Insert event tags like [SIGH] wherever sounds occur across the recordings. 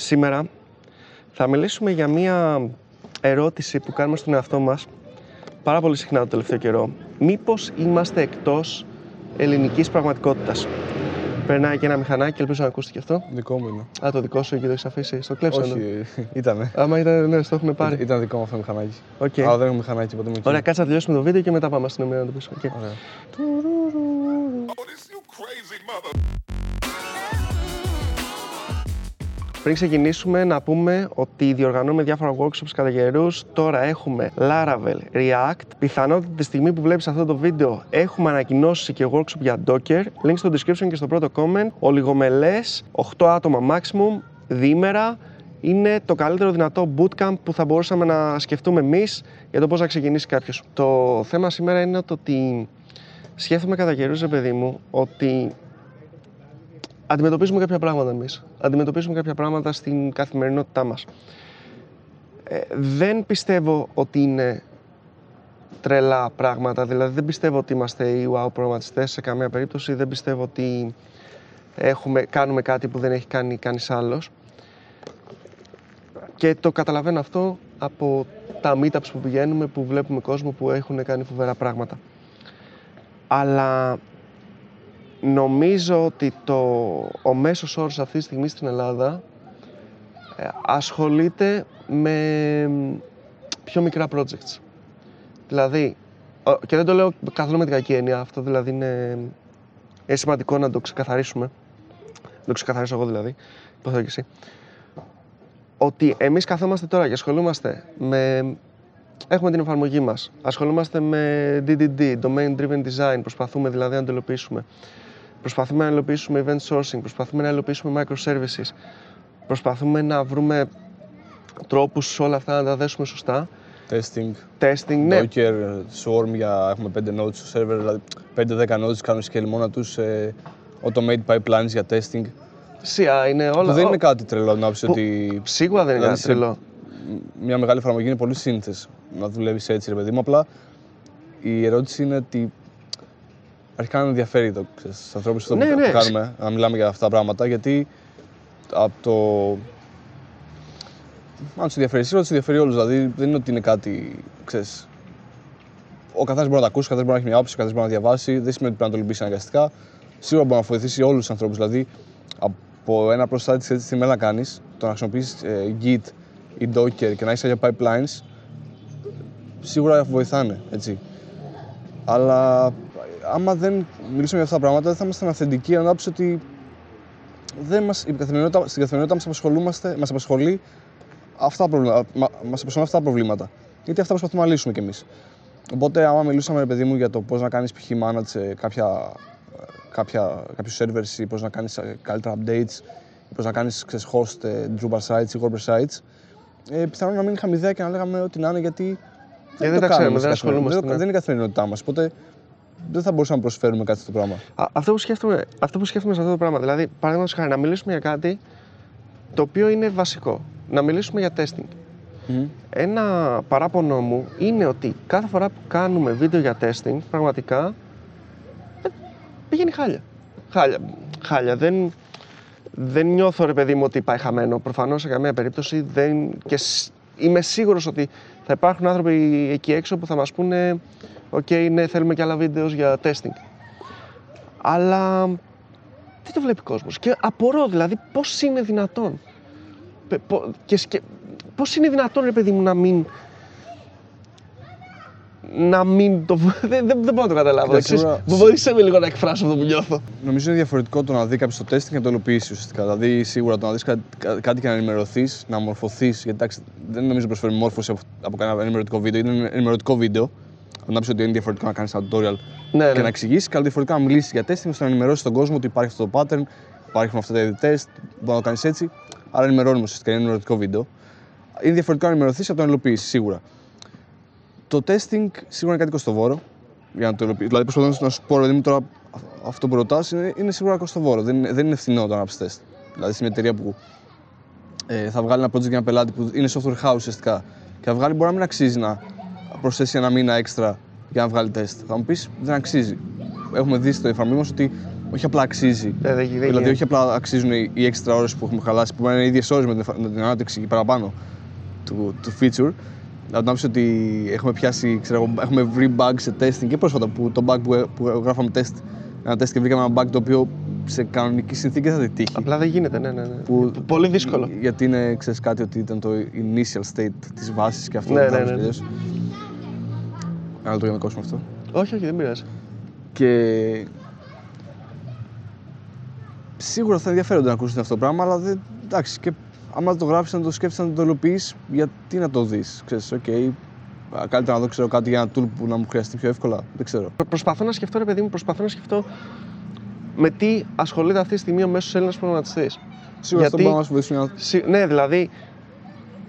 Σήμερα θα μιλήσουμε για μία ερώτηση που κάνουμε στον εαυτό μας πάρα πολύ συχνά το τελευταίο καιρό. Μήπως είμαστε εκτός ελληνικής πραγματικότητας; Περνάει και ένα μηχανάκι, ελπίζω να ακούσετε και αυτό. Δικό μου είναι. Α, το δικό σου εκεί το έχεις αφήσει. Στο κλέψανε. Όχι, ήτανε. Άμα ήταν, ναι, στο έχουμε πάρει. Ήταν δικό μου αυτό το μηχανάκι. Οκ. Αλλά δεν έχω μηχανάκι, οπότε είμαι εκεί. Ωραία, κάτσε να τελειώσουμε το βίντεο και μετά πάμε στην αστυνομία να το πείσουμε. Οκ. Ωραία. Πριν ξεκινήσουμε, να πούμε ότι διοργανώνουμε διάφορα workshops κατά καιρούς. Τώρα έχουμε Laravel, React. Πιθανότητα τη στιγμή που βλέπεις αυτό το βίντεο έχουμε ανακοινώσει και workshop για Docker. Link στο description και στο πρώτο comment. Ολιγομελές, 8 άτομα maximum, διήμερα. Είναι το καλύτερο δυνατό bootcamp που θα μπορούσαμε να σκεφτούμε εμείς για το πώς να ξεκινήσει κάποιος. Το θέμα σήμερα είναι το ότι σκέφτομαι κατά καιρούς, ρε παιδί μου, ότι αντιμετωπίζουμε κάποια πράγματα εμείς. Αντιμετωπίζουμε κάποια πράγματα στην καθημερινότητά μας. Ε, δεν πιστεύω ότι είναι τρελά πράγματα, δηλαδή δεν πιστεύω ότι είμαστε οι wow προγραμματιστές σε καμία περίπτωση, δεν πιστεύω ότι έχουμε, κάνουμε κάτι που δεν έχει κάνει κανείς άλλος. Και το καταλαβαίνω αυτό από τα meetups που πηγαίνουμε, που βλέπουμε κόσμο που έχουν κάνει φοβερά πράγματα. Αλλά νομίζω ότι το, ο μέσος όρος αυτή τη στιγμή στην Ελλάδα ε, ασχολείται με πιο μικρά projects. Δηλαδή, ο- και δεν το λέω καθόλου με την κακή έννοια, αυτό δηλαδή είναι, είναι σημαντικό να το ξεκαθαρίσουμε. Να το ξεκαθαρίσω εγώ δηλαδή, υποθέτω και εσύ. Ότι εμείς καθόμαστε τώρα και ασχολούμαστε με... Έχουμε την εφαρμογή μας, ασχολούμαστε με DDD, Domain Driven Design, προσπαθούμε δηλαδή να το υλοποιήσουμε. Προσπαθούμε να υλοποιήσουμε event sourcing, προσπαθούμε να υλοποιήσουμε microservices, προσπαθούμε να βρούμε τρόπους όλα αυτά να τα δέσουμε σωστά. Testing, Testing, ναι, Docker, Swarm για έχουμε 5 nodes στο server, δηλαδή 5-10 nodes κάνουν scale μόνα τους, ε, automated pipelines για testing. σιγά είναι όλα. Που δεν ο- είναι κάτι τρελό να πεις που- ότι Σίγουρα δεν είναι Δηλαδή κάτι σε- τρελό. μια μεγάλη εφαρμογή είναι πολύ σύνθεση να δουλεύεις έτσι, ρε παιδί μου. Απλά η ερώτηση είναι ότι αρχικά να ενδιαφέρει το, ξέρεις, στους ανθρώπους αυτό Ναι, που, ναι, που κάνουμε, να μιλάμε για αυτά τα πράγματα, γιατί από το... Αν τους ενδιαφέρει σίγουρα τους ενδιαφέρει όλους, δηλαδή δεν είναι ότι είναι κάτι, ξέρεις, ο καθένας μπορεί να τα ακούσει, ο καθένας μπορεί να έχει μια άποψη, ο καθένας μπορεί να διαβάσει. Δεν σημαίνει ότι πρέπει να το λυμπήσει αναγκαστικά. Σίγουρα μπορεί να βοηθήσει όλους τους ανθρώπους. Δηλαδή, από ένα προστάτη έτσι τη να κάνεις, το να χρησιμοποιήσεις ε, Git ή Docker και να έχεις για pipelines, σίγουρα βοηθάνε. Έτσι. Αλλά άμα δεν μιλήσουμε για αυτά τα πράγματα, δεν θα ήμασταν αυθεντικοί αν άποψη ότι δεν μας, η καθημερινότητα, στην καθημερινότητα μας, απασχολούμαστε, μας απασχολεί αυτά τα προβλήματα, μα, μας απασχολούν αυτά τα προβλήματα. Γιατί αυτά προσπαθούμε να λύσουμε κι εμείς. Οπότε, άμα μιλούσαμε, ρε παιδί μου, για το πώς να κάνεις π.χ. manage σε κάποια, κάποια, κάποιους servers ή πώς να κάνεις καλύτερα updates ή πώς να κάνεις host ε, Drupal sites ή WordPress sites, ε, πιθανόν να μην είχαμε ιδέα και να λέγαμε ό,τι να είναι γιατί. δεν το τα κάνουμε ξέρουμε, στην δεν καθημερινότητα. ασχολούμαστε, Δεν, ναι. δεν είναι η καθημερινότητά μας. Οπότε δεν θα μπορούσαμε να προσφέρουμε κάτι στο πράγμα. Α, αυτό, που σκέφτομαι, αυτό που σκέφτομαι σε αυτό το πράγμα, δηλαδή, παραδείγματος χάρη, να μιλήσουμε για κάτι το οποίο είναι βασικό. Να μιλήσουμε για testing. Ένα παράπονο μου είναι ότι κάθε φορά που κάνουμε βίντεο για testing, πραγματικά ε, πηγαίνει χάλια. Χάλια. χάλια. Δεν, δεν νιώθω ρε παιδί μου ότι πάει χαμένο. Προφανώς σε καμία περίπτωση δεν. και σ- είμαι σίγουρος ότι θα υπάρχουν άνθρωποι εκεί έξω που θα μας πούνε: Οκ, ναι, θέλουμε και άλλα βίντεος για testing. Αλλά δεν το βλέπει ο κόσμος; Και απορώ δηλαδή πώς είναι δυνατόν; Πε- πο- Και σκε... Πώς είναι δυνατόν ρε παιδί μου να μην... Να μην το... β- δεν, [LAUGHS] δεν, δεν μπορώ να το καταλάβω. Κοίτα, Ξέρεις, σίγουρα- Βοήθησε με λίγο να εκφράσω αυτό που νιώθω. Νομίζω είναι διαφορετικό το να δει κάποιος το testing και να το υλοποιήσει ουσιαστικά. Δηλαδή, σίγουρα το να δεις κάτι, κα- κάτι και να ενημερωθείς, να μορφωθείς. Γιατί εντάξει, δεν νομίζω ότι προσφέρει μόρφωση από, από κανένα ενημερωτικό βίντεο. Είναι ένα ενημερωτικό βίντεο. Να πεις ότι είναι διαφορετικό να κάνεις ένα tutorial Ναι, και ναι. να εξηγήσεις, και άλλο διαφορετικά να μιλήσεις για testing ώστε να ενημερώσεις τον κόσμο ότι υπάρχει αυτό το pattern, υπάρχουν αυτά τα είδη test, μπορεί να το κάνεις έτσι. Άρα ενημερώνουμε ουσιαστικά, είναι ενημερωτικό βίντεο. Είναι διαφορετικό να ενημερωθείς από το να υλοποιήσει, σίγουρα. Το testing σίγουρα είναι κάτι κοστοβόρο για να το υλοποιήσεις. Δηλαδή, προσπαθώ να σου πω, ρε παιδί μου, τώρα αυτό που ρωτάς είναι, είναι σίγουρα κοστοβόρο. Δεν, είναι- δεν είναι φθηνό το να γράψει τεστ. Δηλαδή, σε μια εταιρεία που ε, θα βγάλει ένα project για ένα πελάτη που είναι software house ουσιαστικά και θα βγάλει, μπορεί να μην αξίζει να προσθέσει ένα μήνα έξτρα για να βγάλει τεστ. Θα μου πεις, δεν αξίζει. Έχουμε δει στο εφαρμογή μας ότι όχι απλά αξίζει. Δεν, δεν, δεν δηλαδή, γίνεται. όχι απλά αξίζουν οι, οι έξτρα ώρες που έχουμε χαλάσει, που είναι οι ίδιες ώρες με, την εφα- με την ανάπτυξη και παραπάνω του, του feature. Να το ότι έχουμε πιάσει, ξέρω, εγώ, έχουμε βρει bug σε testing και πρόσφατα που το bug που, που γράφαμε test, ένα test και βρήκαμε ένα bug το οποίο σε κανονική συνθήκη δεν θα τύχει. Απλά δεν γίνεται, ναι, ναι. ναι. Που- Πολύ δύσκολο. Γιατί είναι, ξέρεις κάτι, ότι ήταν το initial state της βάσης και αυτό Ναι, δεν θα ναι, έπρεπε ναι. Αλλιώς. Ένα λεπτό για να κόψουμε αυτό. Όχι, όχι, δεν πειράζει. Και σίγουρα θα ενδιαφέρονται να ακούσουν αυτό το πράγμα, αλλά δεν, εντάξει, και άμα το γράφεις, να το σκέφτεσαι, να το υλοποιείς, γιατί να το δεις. Ξέρεις, οκ, α, καλύτερα να δω ξέρω, κάτι για ένα tool που να μου χρειαστεί πιο εύκολα. Δεν ξέρω. Προ- Προσπαθώ να σκεφτώ, ρε παιδί μου, προσπαθώ να σκεφτώ με τι ασχολείται αυτή τη στιγμή ο μέσος Έλληνας προγραμματιστής. Σίγουρα αυτό Γιατί- μπορεί να μας βοηθήσει μια... Ναι, δηλαδή,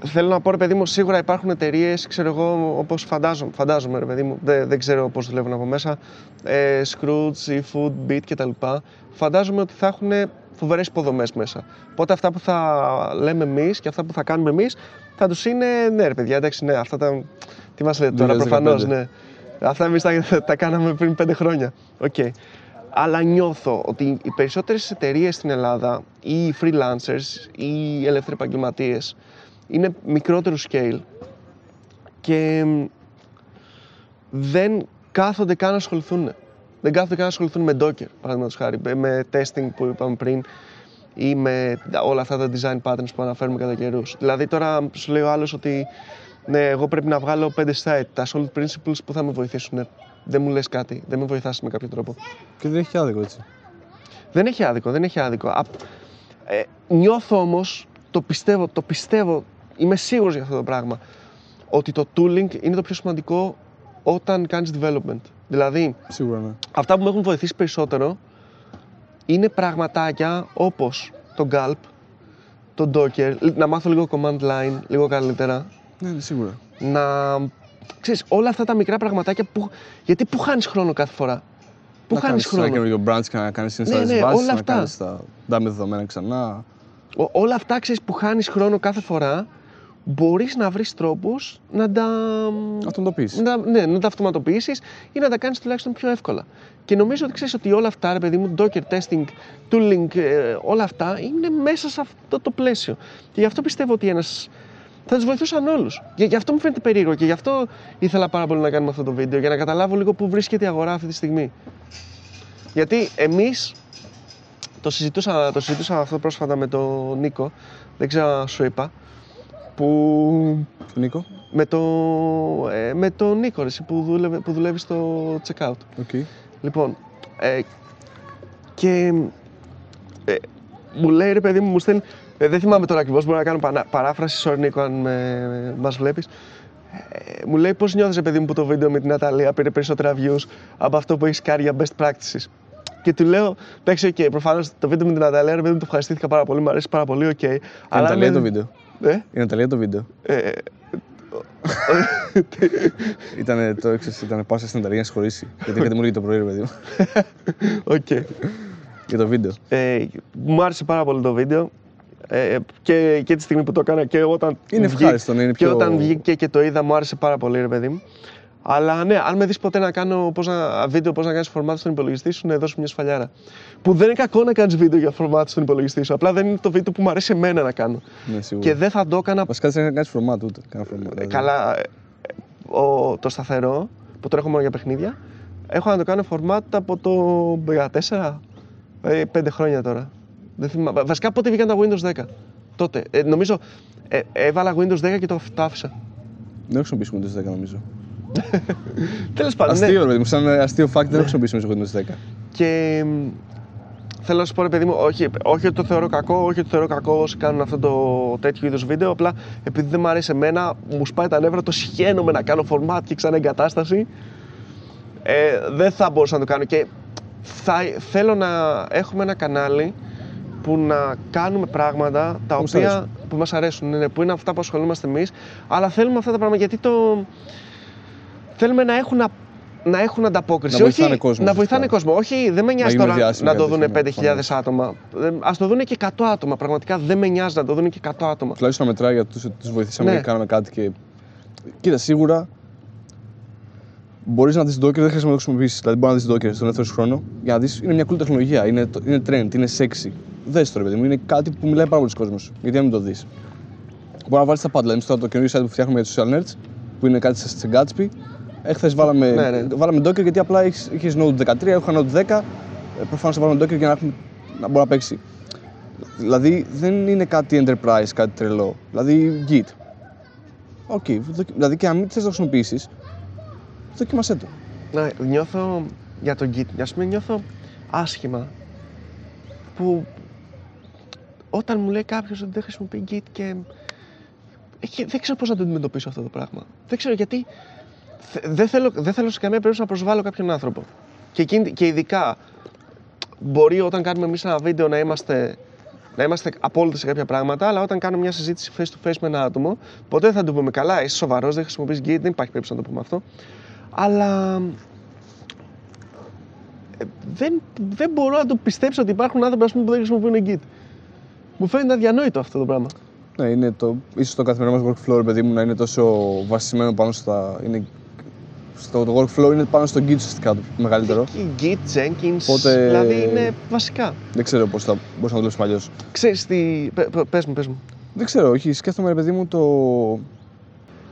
θέλω να πω, ρε παιδί μου, σίγουρα υπάρχουν εταιρείες, ξέρω εγώ, όπως φαντάζομαι, φαντάζομαι, ρε παιδί μου, δεν, δεν ξέρω πώς δουλεύουν από μέσα. Ε, Skroutz, eFood, Beat κτλ. Φαντάζομαι ότι θα έχουν φοβερές υποδομές μέσα. Οπότε αυτά που θα λέμε εμείς και αυτά που θα κάνουμε εμείς θα τους είναι, ναι, ρε παιδιά, εντάξει, ναι, αυτά τα. Τι μας λέτε τώρα, 2015. προφανώς, ναι. Αυτά εμείς τα, τα κάναμε πριν πέντε χρόνια. Οκ. Αλλά νιώθω ότι οι περισσότερες εταιρείες στην Ελλάδα ή οι freelancers ή οι ελεύθεροι επαγγελματίες είναι μικρότερου scale και μ, δεν κάθονται καν να ασχοληθούν. Δεν κάθονται καν να ασχοληθούν με Docker, παραδείγματος χάρη, με- με testing που είπαμε πριν ή με όλα αυτά τα design patterns που αναφέρουμε κατά καιρούς. Δηλαδή τώρα σου λέει ο άλλος ότι ναι, εγώ πρέπει να βγάλω 5 site, τα solid principles που θα με βοηθήσουν. Δεν μου λες κάτι, δεν με βοηθάς με κάποιο τρόπο. Και δεν έχει άδικο έτσι. Δεν έχει άδικο, δεν έχει άδικο. Α, ε, νιώθω όμως, το πιστεύω, το πιστεύω, είμαι σίγουρος για αυτό το πράγμα, ότι το tooling είναι το πιο σημαντικό όταν κάνεις development. Δηλαδή, Σίγουρα ναι. αυτά που με έχουν βοηθήσει περισσότερο είναι πραγματάκια όπως το Gulp, το Docker, να μάθω λίγο command line, λίγο καλύτερα, Ναι, ναι, σίγουρα. να... Ξέρεις, όλα αυτά τα μικρά πραγματάκια που... Γιατί που χάνεις χρόνο κάθε φορά; Πού να χάνεις κάνεις χρόνο; ένα καινούριο branch και να κάνεις install Ναι, τις ναι, βάσεις, όλα να αυτά. κάνεις τα δάμε δεδομένα ξανά. Ο- όλα αυτά ξέρεις που χάνεις χρόνο κάθε φορά μπορείς να βρεις τρόπους να τα, Αυτοματοποιήσεις. να, τα- ναι, να τα αυτοματοποιήσεις ή να τα κάνεις τουλάχιστον πιο εύκολα. Και νομίζω ότι ξέρεις ότι όλα αυτά, ρε παιδί μου, Docker testing, tooling, ε, όλα αυτά είναι μέσα σε αυτό το πλαίσιο. Και γι' αυτό πιστεύω ότι ένας θα τους βοηθούσαν όλους. Γι' γι' αυτό μου φαίνεται περίεργο και γι' αυτό ήθελα πάρα πολύ να κάνουμε αυτό το βίντεο, για να καταλάβω λίγο πού βρίσκεται η αγορά αυτή τη στιγμή. Γιατί εμείς το συζητούσα, το συζητούσα αυτό πρόσφατα με τον Νίκο, δεν ξέρω αν σου είπα, που Τον Νίκο; με, το, ε, με τον Νίκο ρε, εσύ, που, δούλευε, που δουλεύεις στο checkout. Οκ. Λοιπόν, ε, και ε, μου λέει ρε παιδί μου, μου στέλνει, ε, δεν θυμάμαι τώρα ακριβώς, μπορώ να κάνω πανα- παράφραση, sorry Νίκο αν με, μας βλέπεις. Ε, μου λέει πώς νιώθεις ρε παιδί μου που το βίντεο με την Ναταλία πήρε περισσότερα views από αυτό που έχεις κάνει για best practices; Και του λέω, εντάξει, οκ, προφανώς το βίντεο με την Ναταλία, ρε παιδί μου, το ευχαριστήθηκα πάρα πολύ, μου αρέσει πάρα πολύ, οκ. Η Ναταλία το βίντεο. Ε, Η Ναταλία το βίντεο. ε, [LAUGHS] Ήτανε, το έξω, ήταν πάσα στην Ναταλία να συγχωρήσει. Γιατί είχατε μου λέει το πρωί, ρε παιδί μου. [LAUGHS] οκ. Για το βίντεο. Ε, μου άρεσε πάρα πολύ το βίντεο ε, και, και τη στιγμή που το έκανα και όταν Είναι βγει- ευχάριστο, ναι, είναι και πιο- όταν βγήκε και το είδα μου άρεσε πάρα πολύ ρε παιδί μου αλλά ναι, αν με δεις ποτέ να κάνω πώς να, βίντεο πώς να κάνεις φορμάτ στον υπολογιστή σου, ναι, δώσου μια σφαλιάρα. Που δεν είναι κακό να κάνεις βίντεο για φορμάτ στον υπολογιστή σου, απλά δεν είναι το βίντεο που μου αρέσει εμένα να κάνω. Ναι, σίγουρα. Και δεν θα το έκανα Βασικά δεν κάνεις φορμάτ ούτε. Κάνα format, ε, δηλαδή. καλά. ε, ο, το σταθερό που το έχω μόνο για παιχνίδια, έχω να το κάνω format από το 14, ε, 5 χρόνια τώρα. Δεν θυμάμαι. Βασικά πότε βγήκαν τα Windows 10. Τότε. Ε, νομίζω ε, έβαλα Windows 10 και το, το άφησα. Δεν έχω χρησιμοποιήσει Windows 10 νομίζω. [LAUGHS] Τέλος πάντων. ναι. Αστείο, ρε παιδί μου. Σαν αστείο fact δεν έχω χρησιμοποιήσει νομίζω Windows 10. Και μ, θέλω να σου πω, ρε παιδί μου, όχι, όχι ότι το θεωρώ κακό, όχι ότι το θεωρώ κακό όσοι κάνουν αυτό το τέτοιο είδου βίντεο. Απλά επειδή δεν μου αρέσει εμένα, μου σπάει τα νεύρα, το σχένομαι να κάνω format και ξανά εγκατάσταση. Ε, δεν θα μπορούσα να το κάνω. Και θα, θέλω να έχουμε ένα κανάλι που να κάνουμε πράγματα τα Που μας οποία αρέσουν. που μας αρέσουν, ναι, ναι, που είναι αυτά που ασχολούμαστε εμείς, αλλά θέλουμε αυτά τα πράγματα γιατί το... Θέλουμε να έχουν, α- να έχουν ανταπόκριση. Να βοηθάνε όχι, κόσμο, Να βοηθάνε ουσιαστικά. κόσμο. Όχι, δεν με νοιάζει γίνουμε τώρα διάσημοι να το κάτι δουν τέτοιο, 5.000 άτομα. Α το δουν και 100 άτομα. Πραγματικά δεν με νοιάζει να το δουν και 100 άτομα. Τουλάχιστον να μετράει για τους τους βοηθήσαμε Ναι. και κάναμε κάτι και. Κοίτα, σίγουρα μπορείς να δεις Docker, δεν χρειάζεται να το χρησιμοποιήσεις. Δηλαδή, μπορείς να δεις Docker στον ελεύθερο σου χρόνο για να δεις είναι μια cool τεχνολογία, είναι, το- είναι trend, είναι sexy. Δες το ρε παιδί μου, είναι κάτι που μιλάει πάρα πολύ κόσμος. Γιατί να μην το δεις. Μπορεί να βάλεις τα πάντα. Δηλαδή, στο το καινούριο site που φτιάχνουμε για τους SocialNerds, που είναι κάτι σε Gatsby. Εχθές βάλαμε, Ναι, ναι. βάλαμε Docker γιατί απλά είχες Node 13, εγώ είχα Node 10. Προφανώς θα βάλουμε Docker για να, έχουμε, να μπορεί να παίξει. Δηλαδή δεν είναι κάτι enterprise, κάτι τρελό. Δηλαδή Git. Οκ, δοκι- δηλαδή και αν μην θες να το χρησιμοποιήσεις, δοκίμασέ το. Να, νιώθω για τον Git, ας πούμε νιώθω άσχημα που όταν μου λέει κάποιος ότι δεν χρησιμοποιεί Git και Έχει- δεν ξέρω πώς να το αντιμετωπίσω αυτό το πράγμα. Δεν ξέρω γιατί θε- δεν θέλω, δεν θέλω σε καμία περίπτωση να προσβάλλω κάποιον άνθρωπο. Και, εκείνη- και ειδικά μπορεί όταν κάνουμε εμείς ένα βίντεο να είμαστε, να είμαστε απόλυτοι σε κάποια πράγματα, αλλά όταν κάνουμε μια συζήτηση face to face με ένα άτομο, ποτέ δεν θα του πούμε καλά, είσαι σοβαρός, δεν χρησιμοποιείς Git, δεν υπάρχει περίπτωση να το πούμε αυτό. Αλλά ε, δεν, δεν μπορώ να το πιστέψω ότι υπάρχουν άνθρωποι ας πούμε, που δεν χρησιμοποιούν Git. Μου φαίνεται αδιανόητο αυτό το πράγμα. Ναι, είναι το, ίσως το καθημερινό μας workflow, ρε παιδί μου, να είναι τόσο βασισμένο πάνω στα... Είναι, στο, το workflow είναι πάνω στο Git ουσιαστικά το μεγαλύτερο. Και Git, Jenkins, Οπότε- δηλαδή είναι βασικά. Δεν ξέρω πώς θα μπορούσαμε να το δουλέψουμε αλλιώς. Ξέρεις τι, πε- πε- πες μου, πες μου. Δεν ξέρω, όχι. Σκέφτομαι, ρε παιδί μου, το.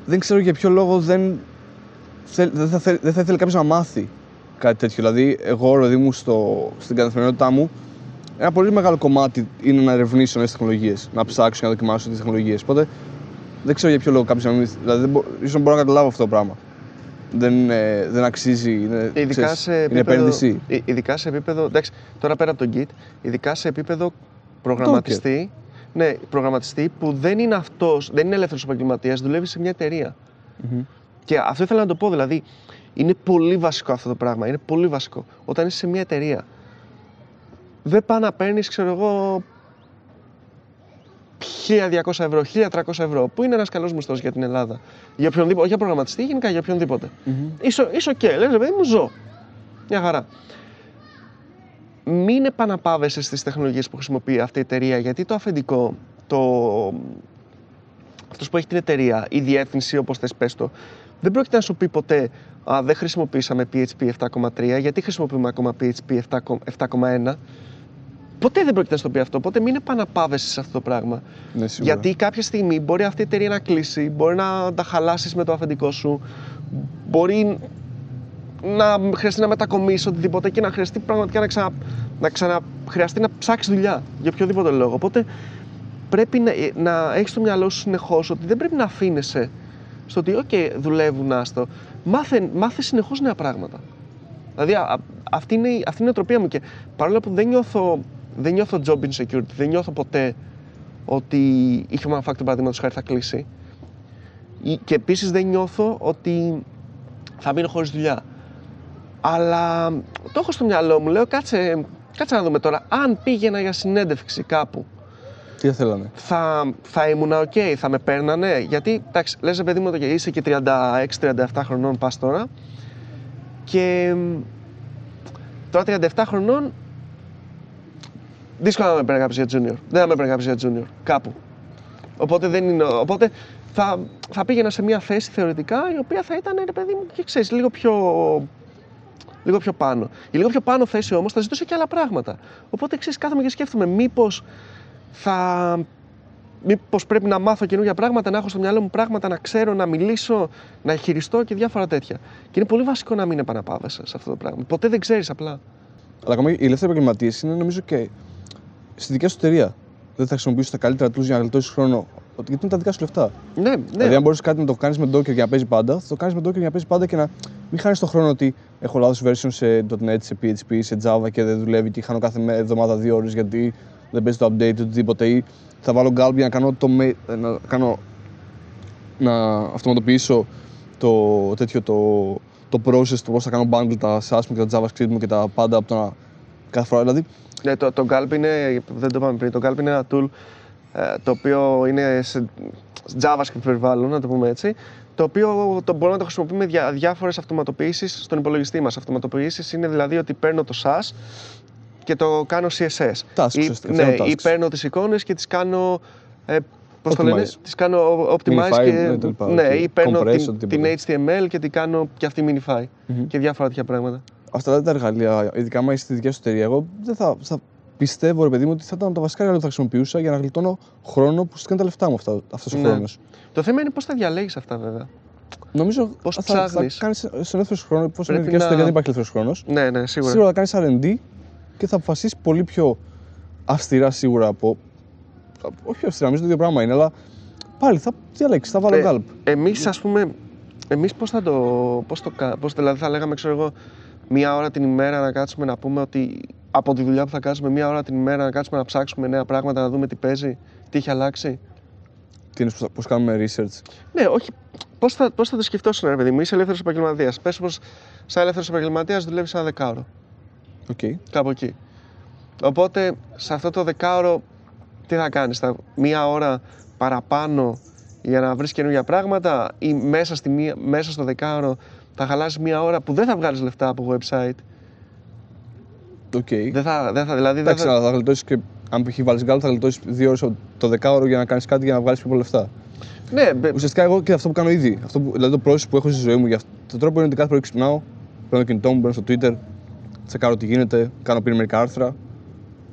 Δεν ξέρω για ποιο λόγο δεν, θέλ- δεν, θα, θέλ- δεν θα ήθελε κάποιος να μάθει κάτι τέτοιο. Δηλαδή, εγώ, ρε παιδί μου, στο, στην καθημερινότητά μου, ένα πολύ μεγάλο κομμάτι είναι να ερευνήσω νέες τεχνολογίες, να ψάξω και να δοκιμάσω τις τεχνολογίες. Οπότε δεν ξέρω για ποιο λόγο κάποιος να μην. Δηλαδή, δεν μπο, ίσως να μπορώ να καταλάβω αυτό το πράγμα. Δεν, ε, δεν αξίζει. Είναι, Ειδικά ξέρεις, σε είναι επίπεδο, επένδυση. ε, ειδικά σε επίπεδο, εντάξει, τώρα πέρα από τον Git, ειδικά σε επίπεδο προγραμματιστή, ναι, προγραμματιστή που δεν είναι αυτός, δεν είναι ελεύθερος επαγγελματίας, δουλεύει σε μια εταιρεία. Μμμ. Και αυτό ήθελα να το πω, δηλαδή, είναι πολύ βασικό αυτό το πράγμα, είναι πολύ βασικό. Όταν είσαι σε μια εταιρεία, δεν πάει να παίρνεις, ξέρω εγώ, 1.200 ευρώ, 1.300 ευρώ, που είναι ένας καλός μισθός για την Ελλάδα; Για οποιονδήποτε, όχι για προγραμματιστή, γενικά για οποιονδήποτε. Μμμ. Είσαι, είσαι οκ, λες ρε παιδί μου ζω. Μια χαρά. Μην επαναπάβεσαι στις τεχνολογίες που χρησιμοποιεί αυτή η εταιρεία, γιατί το αφεντικό, το... αυτός που έχει την εταιρεία, η διεύθυνση όπως θες πες το, δεν πρόκειται να σου πει ποτέ «Α, δεν χρησιμοποίησαμε PHP 7.3, γιατί χρησιμοποιούμε ακόμα PHP 7.1». Ποτέ δεν πρόκειται να σου το πει αυτό, οπότε μην επαναπάβεσαι σε αυτό το πράγμα. Ναι, σίγουρα. Γιατί κάποια στιγμή μπορεί αυτή η εταιρεία να κλείσει, μπορεί να τα χαλάσεις με το αφεντικό σου, μπορεί να χρειαστεί να μετακομίσει οτιδήποτε και να χρειαστεί πραγματικά να, ξανα, να ξαναχρειαστεί να ψάξεις δουλειά για οποιοδήποτε λόγο. Οπότε πρέπει να, να έχεις στο μυαλό σου συνεχώς ότι δεν πρέπει να αφήνεσαι στο ότι, OK, δουλεύουν, άστο. Μάθε, μάθε συνεχώς νέα πράγματα. Δηλαδή, α- α- αυτή, είναι, η- αυτή είναι η οτροπία μου και παρόλο που δεν νιώθω, δεν νιώθω job insecurity, δεν νιώθω ποτέ ότι η Human Factor παραδείγματος χάρη θα κλείσει ή- και επίσης δεν νιώθω ότι θα μείνω χωρίς δουλειά. Αλλά το έχω στο μυαλό μου, λέω κάτσε, κάτσε να δούμε τώρα, αν πήγαινα για συνέντευξη κάπου, Τι θα θέλανε; θα, θα ήμουν οκ, θα με παίρνανε. Γιατί, εντάξει, λες ρε παιδί μου, ότι είσαι και 36-37 χρονών πας τώρα και μ, τώρα 37 χρονών δύσκολα να με παίρνει κάποιος για junior. Δεν θα με παίρνει κάποιος για junior, κάπου. Οπότε, δεν είναι, οπότε θα, θα πήγαινα σε μια θέση θεωρητικά η οποία θα ήταν, ρε παιδί μου, και ξέρεις, λίγο πιο, λίγο πιο πάνω. Η λίγο πιο πάνω θέση όμως θα ζητούσε και άλλα πράγματα. Οπότε, ξέρεις, κάθομαι και σκέφτομαι μήπως θα... Μήπως πρέπει να μάθω καινούργια πράγματα, να έχω στο μυαλό μου πράγματα, να ξέρω, να μιλήσω, να χειριστώ και διάφορα τέτοια. Και είναι πολύ βασικό να μην επαναπάβεσαι σε αυτό το πράγμα. Ποτέ δεν ξέρεις απλά. Αλλά ακόμα οι ελεύθεροι επαγγελματίε είναι νομίζω και στη δικιά σου εταιρεία. Δεν θα χρησιμοποιήσεις τα καλύτερα tools για να γλιτώσεις χρόνο. Ότι- Γιατί είναι τα δικά σου λεφτά. Ναι, ναι. Δηλαδή, αν μπορείς κάτι να το κάνεις με Docker για να παίζει πάντα, θα το κάνεις με Docker για να παίζει πάντα και να μην χάνεις τον χρόνο ότι έχω λάθος version σε .NET, σε PHP, σε Java και δεν δουλεύει και χάνω κάθε μέ- εβδομάδα δύο ώρες γιατί δεν παίζει το update ή οτιδήποτε. Ή θα βάλω Gulp για να κάνω, το, ma- να, κάνω, να αυτοματοποιήσω το, τέτοιο, το, το process, το πώς θα κάνω bundle τα Sass μου και τα JavaScript μου και τα πάντα από το να κάθε φορά. Δηλαδή, Ναι, το, το Gulp είναι, δεν το είπαμε πριν, το Gulp είναι ένα tool ε, το οποίο είναι σε JavaScript περιβάλλον, να το πούμε έτσι, το οποίο το μπορούμε να το χρησιμοποιούμε για διάφορες αυτοματοποιήσεις στον υπολογιστή μας. Αυτοματοποιήσεις είναι δηλαδή ότι παίρνω το Sass και το κάνω CSS. Tasks, ή, ουσιαστικά, ναι, φτιάχνω ή tasks. παίρνω τις εικόνες και τις κάνω ε, Πώς το λένε, Optimize. τις κάνω optimize Minify, και. ναι, τέλος πάντων, ναι, οκ. ή παίρνω Compress, την, οτιδήποτε. την HTML και την κάνω και αυτή minify. Μμμ. Και διάφορα τέτοια πράγματα. Αυτά δηλαδή τα εργαλεία, ειδικά άμα είσαι στη δικιά σου εταιρεία, εγώ δεν θα, θα πιστεύω, ρε παιδί μου, ότι θα ήταν τα βασικά εργαλεία που θα χρησιμοποιούσα για να γλιτώνω χρόνο που στέλνει τα λεφτά μου αυτό αυτός ο Ναι. χρόνος. Το θέμα είναι πώς θα διαλέγεις αυτά, βέβαια. Νομίζω Πώς θα, θα ψάχνεις. κάνεις στον ελεύθερο χρόνο, πώς είναι Πρέπει δικιά σου να- εταιρεία, δεν υπάρχει ελεύθερος χρόνος. Ναι, ναι, σίγουρα. Σίγουρα θα κάνεις RD και θα αποφασίσεις πολύ πιο αυστηρά σίγουρα από. Όχι πιο αυστηρά, νομίζω το ίδιο πράγμα είναι, αλλά πάλι θα διαλέξεις, θα βάλω Ε, Gulp. Εμείς, ας πούμε, εμείς πώς θα το. Πώς το κα- πώς, δηλαδή, θα λέγαμε, ξέρω εγώ, μία ώρα την ημέρα να κάτσουμε να πούμε ότι από τη δουλειά που θα κάτσουμε μία ώρα την ημέρα να κάτσουμε να ψάξουμε νέα πράγματα, να δούμε τι παίζει, τι έχει αλλάξει. Τι είναι, πώς κάνουμε research; Ναι, όχι. Πώς θα, πώς θα το σκεφτόσουν, ρε παιδί μου, είσαι ελεύθερος επαγγελματίας. Πες πως, σαν ελεύθερος επαγγελματίας δουλεύεις ένα δεκάωρο. Οκ. Κάπου εκεί. Οπότε, σε αυτό το δεκάωρο, τι θα κάνεις, θα μία ώρα παραπάνω για να βρεις καινούργια πράγματα ή μέσα, στη μία, μέσα στο δεκάωρο θα χαλάσει μία ώρα που δεν θα βγάλεις λεφτά από website. Οκ. Δεν θα, δεν θα, δηλαδή, δεν Εντάξει, θα... αλλά θα γλιτώσεις και αν π.χ. βάλεις Gulp, θα γλιτώσεις δύο ώρες το δεκάωρο για να κάνεις κάτι για να βγάλεις πιο πολλά λεφτά. Ναι, μπε- Ουσιαστικά εγώ και αυτό που κάνω ήδη, αυτό που, δηλαδή το process που έχω στη ζωή μου, για αυτό, το τρόπο είναι ότι κάθε πρωί ξυπνάω, παίρνω το κινητό μου, μπαίνω στο Twitter, τσεκάρω τι γίνεται, κάνω πριν μερικά άρθρα.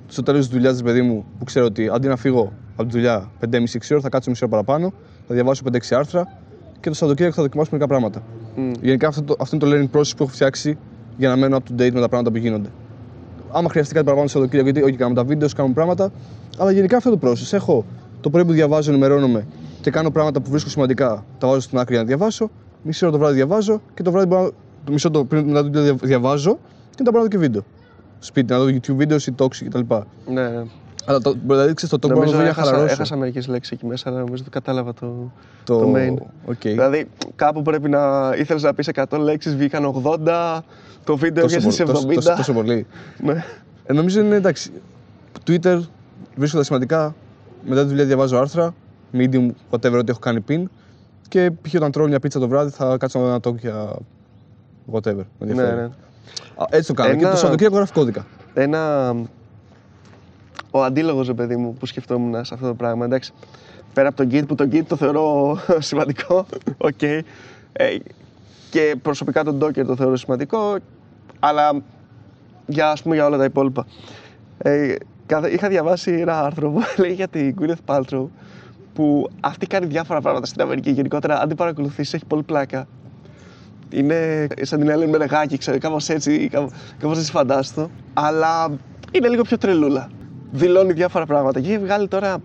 Στο τέλος της δουλειάς τη παιδί μου, που ξέρω ότι αντί να φύγω από τη δουλειά 5,5-6 ώρα, θα κάτσω μισή ώρα παραπάνω, θα διαβάσω 5-6 άρθρα και το Σαββατοκύριακο θα δοκιμάσω μερικά πράγματα. Μμ. Γενικά αυτό, το, αυτό είναι το learning process που έχω φτιάξει για να μένω up to date με τα πράγματα που γίνονται. Άμα χρειαστεί κάτι παραπάνω στο Σαββατοκύριακο, γιατί όχι, κάνουμε τα βίντεο, κάνουμε πράγματα, αλλά γενικά αυτό το process. Έχω το πρωί που διαβάζω, ενημερώνομαι και κάνω πράγματα που βρίσκω σημαντικά, τα βάζω στην άκρη για να διαβάσω. Μισή ώρα το βράδυ διαβάζω και το βράδυ μπορώ, να- το μισό το πριν μετά τη δουλειά δια- διαβάζω και μετά μπορώ να δω και βίντεο. Σπίτι, να δω YouTube βίντεο ή talks κτλ. ναι, ναι. Αλλά το, δηλαδή ξέρεις, το talk μπορώ να το Νομίζω δω για να έχασα, χαλαρώσω. έχασα μερικές λέξεις εκεί μέσα, αλλά νομίζω ότι κατάλαβα το, το, το main. οκ. Δηλαδή, κάπου πρέπει να ήθελες να πεις 100 λέξεις, βγήκαν 80, το βίντεο Τόσο έβγαινε σε 70. πολύ- τόσο- τόσο- τόσο πολύ. Ναι. Ε, νομίζω είναι εντάξει. Twitter βρίσκω τα σημαντικά. Μετά τη δουλειά διαβάζω άρθρα. Medium, whatever, ό,τι έχω κάνει pin. Και π.χ. όταν τρώω μια πίτσα το βράδυ θα κάτσω να δω ένα talk για whatever. Με ναι, ενδιαφέρει. ναι. Α, Έτσι το κάνω. Και Ένα- το Σαββατοκύριακο γράφει κώδικα. Ένα. Ο αντίλογος, ρε παιδί μου, που σκεφτόμουν σε αυτό το πράγμα. Εντάξει, πέρα από τον Git, που τον Git το θεωρώ [LAUGHS] σημαντικό. Οκ. Ε, και προσωπικά τον Docker το θεωρώ σημαντικό. Αλλά για, ας πούμε, για όλα τα υπόλοιπα. Ε, καθ- είχα διαβάσει ένα άρθρο που [LAUGHS] λέει για την Gwyneth Paltrow που αυτή κάνει διάφορα πράγματα στην Αμερική. Γενικότερα, αν την παρακολουθήσει, έχει πολύ πλάκα. Είναι σαν την Ellen Μενεγάκη, ξέρω, κάπως έτσι, κάπως, κάπως έτσι φαντάστο. Αλλά είναι λίγο πιο τρελούλα. Δηλώνει διάφορα πράγματα. Και έχει βγάλει τώρα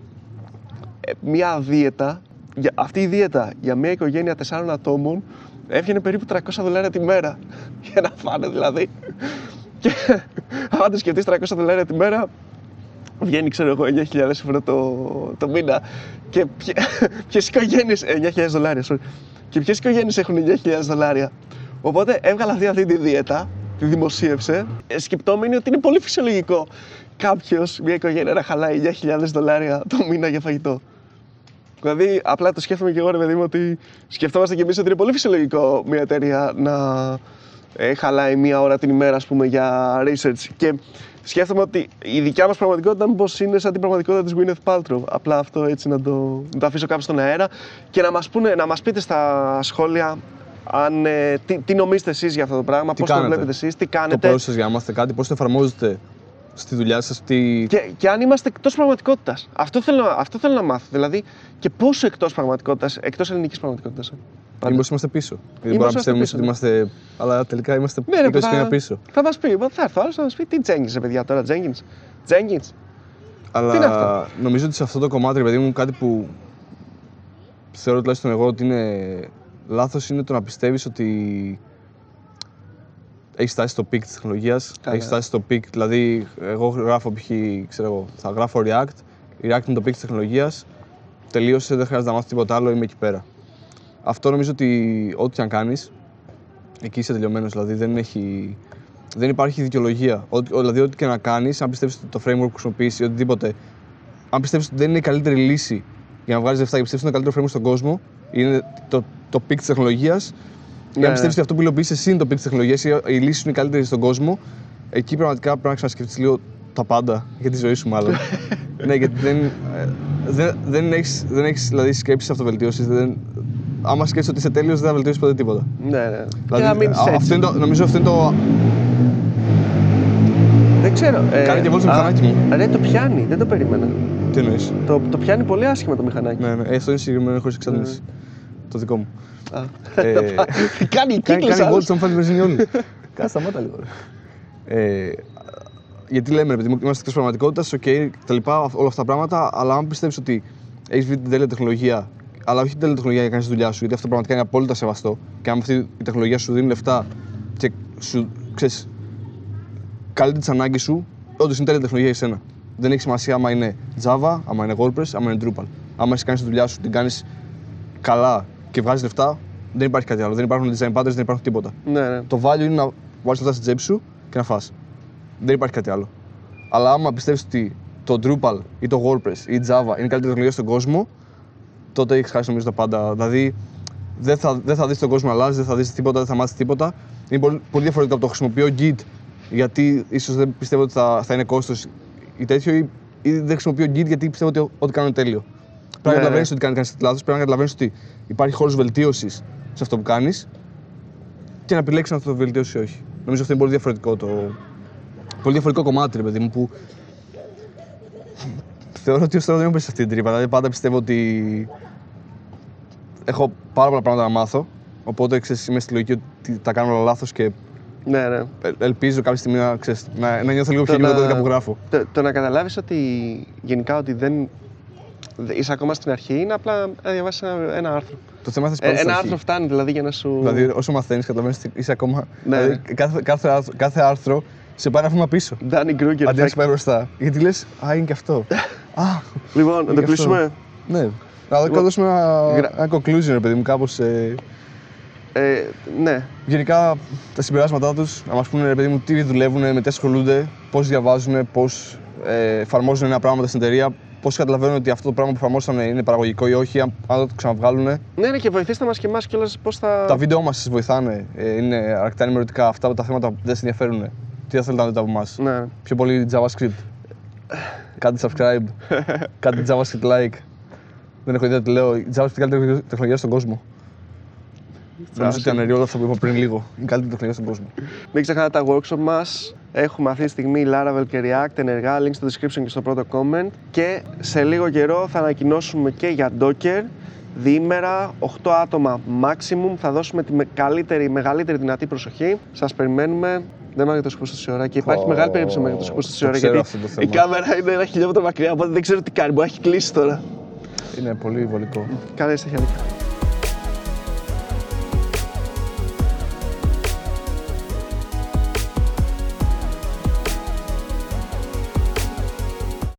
ε, μια δίαιτα. Για, αυτή η δίαιτα για μια οικογένεια τεσσάρων ατόμων έβγαινε περίπου 300 δολάρια τη μέρα. [LAUGHS] Για να φάνε δηλαδή. [LAUGHS] Και αν το σκεφτείς 300 δολάρια τη μέρα, βγαίνει ξέρω εγώ 9.000 ευρώ το, το μήνα. Και [LAUGHS] ποιες οικογένειες. 9.000 δολάρια, sorry. Και ποιες οικογένειες έχουν 9.000 δολάρια. Οπότε έβγαλε αυτή, αυτή τη δίαιτα, τη δημοσίευσε, ε, σκεπτόμενη ότι είναι πολύ φυσιολογικό κάποιος, μια οικογένεια, να χαλάει 9.000 δολάρια το μήνα για φαγητό. Δηλαδή, απλά το σκέφτομαι και εγώ, ρε παιδί μου, ότι σκεφτόμαστε κι εμείς ότι είναι πολύ φυσιολογικό μια εταιρεία να ε, χαλάει μία ώρα την ημέρα, ας πούμε, για research. Και σκέφτομαι ότι η δικιά μας πραγματικότητα μήπως είναι σαν την πραγματικότητα της Gwyneth Paltrow. Απλά αυτό έτσι να το, να το αφήσω κάπου στον αέρα και να μας να μας πείτε στα σχόλια αν, ε, τι, τι νομίζετε εσείς για αυτό το πράγμα, Τι πώς το κάνετε; βλέπετε εσείς, τι Το κάνετε. process για να μάθετε κάτι, πώς το εφαρμόζετε; Στη δουλειά σας, τι. Και, και αν είμαστε εκτός πραγματικότητας. Αυτό, θέλω, αυτό θέλω να μάθω. Δηλαδή, και πόσο εκτός πραγματικότητας, εκτός ελληνικής πραγματικότητας. Ή μήπως είμαστε πίσω. Γιατί μπορεί να είμαστε πιστεύουμε πίσω, ότι ναι. είμαστε. Αλλά τελικά είμαστε Ναι, ρε, 20 που χρόνια πίσω. Θα μας πει, θα έρθω άλλος να μας πει τι Jenkins, ρε παιδιά τώρα, Jenkins. Jenkins. Αλλά Τι είναι αυτό; νομίζω ότι σε αυτό το κομμάτι, ρε παιδί μου, κάτι που θεωρώ τουλάχιστον εγώ ότι είναι λάθος είναι το να πιστεύεις ότι έχει φτάσει στο peak της τεχνολογίας, Καλά. έχει φτάσει στο peak, δηλαδή εγώ γράφω π.χ. ξέρω εγώ, θα γράφω React, η React είναι το peak της τεχνολογίας, τελείωσε, δεν χρειάζεται να μάθω τίποτα άλλο, είμαι εκεί πέρα. Αυτό νομίζω ότι ό,τι και αν κάνεις, εκεί είσαι τελειωμένος, δηλαδή δεν έχει, δεν υπάρχει δικαιολογία. Ό,τι- δηλαδή, ό,τι και να κάνεις, αν πιστεύεις ότι το framework που χρησιμοποιείς ή οτιδήποτε, αν πιστεύεις ότι δεν είναι η καλύτερη λύση για να βγάλει λεφτά και πιστεύεις ότι είναι το καλύτερο framework στον κόσμο, είναι το, το peak της τεχνολογίας, ή Ναι, αν πιστεύει ναι. ότι αυτό που υλοποιείς εσύ είναι το peak τη τεχνολογία ή η λύση σου είναι η καλύτερη στον κόσμο, εκεί πραγματικά πρέπει να ξανασκεφτείς λίγο τα πάντα για τη ζωή σου, μάλλον. [LAUGHS] ναι, γιατί δεν, ε, δεν, δεν έχεις δεν έχεις, δηλαδή, σκέψεις αυτοβελτίωσης. Δεν, άμα σκέφτεσαι ότι είσαι τέλειος, δεν θα βελτιώσεις ποτέ τίποτα. Ναι, ναι. Δηλαδή, και να μείνεις α- έτσι. αυτό είναι το, νομίζω αυτό είναι το. Δεν ξέρω. ε, Κάνει και βόλτα το α, μηχανάκι μου. Ρε, το πιάνει, δεν το περίμενα. Τι εννοείς; Το, το πιάνει πολύ άσχημα το μηχανάκι. Ναι, ναι, ε, αυτό είναι συγκεκριμένο χωρίς εξάντληση. Το δικό μου. Α. Ε, [LAUGHS] κάνει Κάνει, κύκλους κάνει άλλους. βόλτα, μου φάνηκε βενζίνη όλη. [LAUGHS] Κάτσε σταμάτα λίγο. ρε. Ε, γιατί λέμε, επειδή είμαστε εκτός πραγματικότητας, οκ, τα λοιπά, όλα αυτά τα πράγματα, αλλά αν πιστεύεις ότι έχεις βρει την τέλεια τεχνολογία, αλλά όχι την τέλεια τεχνολογία για να κάνεις τη δουλειά σου, γιατί αυτό πραγματικά είναι απόλυτα σεβαστό, και αν αυτή η τεχνολογία σου δίνει λεφτά και σου ξέρεις, καλύπτει τις ανάγκες σου, όντως είναι τέλεια τεχνολογία για σένα. Δεν έχει σημασία άμα είναι Java, άμα είναι WordPress, άμα είναι Drupal. Άμα έχεις κάνει τη δουλειά σου, την κάνεις καλά και βγάζεις λεφτά, δεν υπάρχει κάτι άλλο. Δεν υπάρχουν design patterns, δεν υπάρχουν τίποτα. Ναι, ναι. Το value είναι να βάλεις λεφτά στην τσέπη σου και να φας. Δεν υπάρχει κάτι άλλο. Αλλά άμα πιστεύεις ότι το Drupal ή το WordPress ή η Java είναι η καλύτερη τεχνολογία στον κόσμο, τότε έχεις χάσει νομίζω τα πάντα. Δηλαδή δεν θα, δεν θα δεις τον κόσμο να αλλάζει, δεν θα δεις τίποτα, δεν θα μάθεις τίποτα. Είναι πολύ, πολύ διαφορετικό από το χρησιμοποιώ Git γιατί ίσως δεν πιστεύω ότι θα, θα είναι κόστος ή τέτοιο, ή, ή δεν χρησιμοποιώ Git γιατί πιστεύω ότι ό,τι κάνω είναι τέλειο. Πρέπει να Ναι, καταλαβαίνεις ναι. ότι κάνει κάτι λάθος, πρέπει να καταλαβαίνεις ότι υπάρχει χώρος βελτίωσης σε αυτό που κάνεις και να επιλέξεις αν θα το βελτιώσεις ή όχι. Νομίζω αυτό είναι πολύ διαφορετικό το. Πολύ διαφορετικό κομμάτι, ρε παιδί μου, που. Θεωρώ ότι ως τώρα δεν είμαι σε αυτή την τρύπα. Δηλαδή, πάντα πιστεύω ότι έχω πάρα πολλά πράγματα να μάθω. Οπότε ξέρεις, είμαι στη λογική ότι τα κάνω όλα λάθος και ναι, ναι. ε- ελπίζω κάποια στιγμή να, ξέρεις, να, να νιώθω λίγο πιο Το λίγο να- το κώδικα που γράφω. Το, το να καταλάβεις ότι γενικά ότι δεν δε- είσαι ακόμα στην αρχή είναι απλά να διαβάσεις ένα, ένα άρθρο; Το θέμα θα Ε, ένα άρθρο φτάνει δηλαδή για να σου... Δηλαδή, όσο μαθαίνεις, καταλαβαίνεις ότι είσαι ακόμα. Ναι. Δηλαδή, κάθε, κάθε, άρθρο, κάθε άρθρο σε πάει ένα βήμα πίσω. Danny Kruger Αντί να effect. σε πάει μπροστά. Γιατί λες, Α, είναι και αυτό. [LAUGHS] Α, Λοιπόν, να Γι' το αυτό. κλείσουμε. ναι. Να Λοιπόν, δώσουμε ένα, γρα- ένα conclusion, ρε παιδί μου, κάπως. Ε, Ε, ναι, γενικά τα συμπεράσματά τους, να μας πούνε, ρε παιδί μου, τι δουλεύουν, με τι ασχολούνται, πώς διαβάζουν, πώς ε, εφαρμόζουν ένα πράγμα στην εταιρεία, πώς καταλαβαίνουν ότι αυτό το πράγμα που εφαρμόσαν είναι παραγωγικό ή όχι, αν, αν το ξαναβγάλουν. ναι, ναι, και βοηθήστε μας και εμάς κιόλας πώς θα... Τα βίντεο μας σας βοηθάνε, ε, είναι αρκετά ενημερωτικά. Αυτά τα θέματα που δεν σας ενδιαφέρουν. Τι θα θέλετε να δείτε από εμάς; Ναι. Πιο πολύ JavaScript. Κάντε subscribe. [LAUGHS] Κάντε JavaScript like. Δεν έχω ιδέα τι λέω. Η JavaScript είναι η καλύτερη τεχνολογία στον κόσμο. Νομίζω ότι αναιρεί όλα αυτά που είπα πριν λίγο. Είναι η καλύτερη τεχνολογία στον κόσμο. Μην ξεχνάτε τα workshop μας. Έχουμε αυτή τη στιγμή Laravel και React ενεργά, link στο description και στο πρώτο comment. Και σε λίγο καιρό θα ανακοινώσουμε και για Docker. Διήμερα, 8 άτομα maximum. Θα δώσουμε τη με- καλύτερη, μεγαλύτερη δυνατή προσοχή. Σας περιμένουμε. Δεν μάγεται τόσο τόση ώρα και υπάρχει Ω, μεγάλη περίπτωση να μάγεται τόσο τόση το ώρα ξέρω γιατί αυτό το η θέμα. κάμερα είναι ένα χιλιόμετρο μακριά. Οπότε δεν ξέρω τι κάνει. Μπορεί να έχει κλείσει τώρα. Είναι πολύ βολικό. Καλή συνέχεια. Νίκο.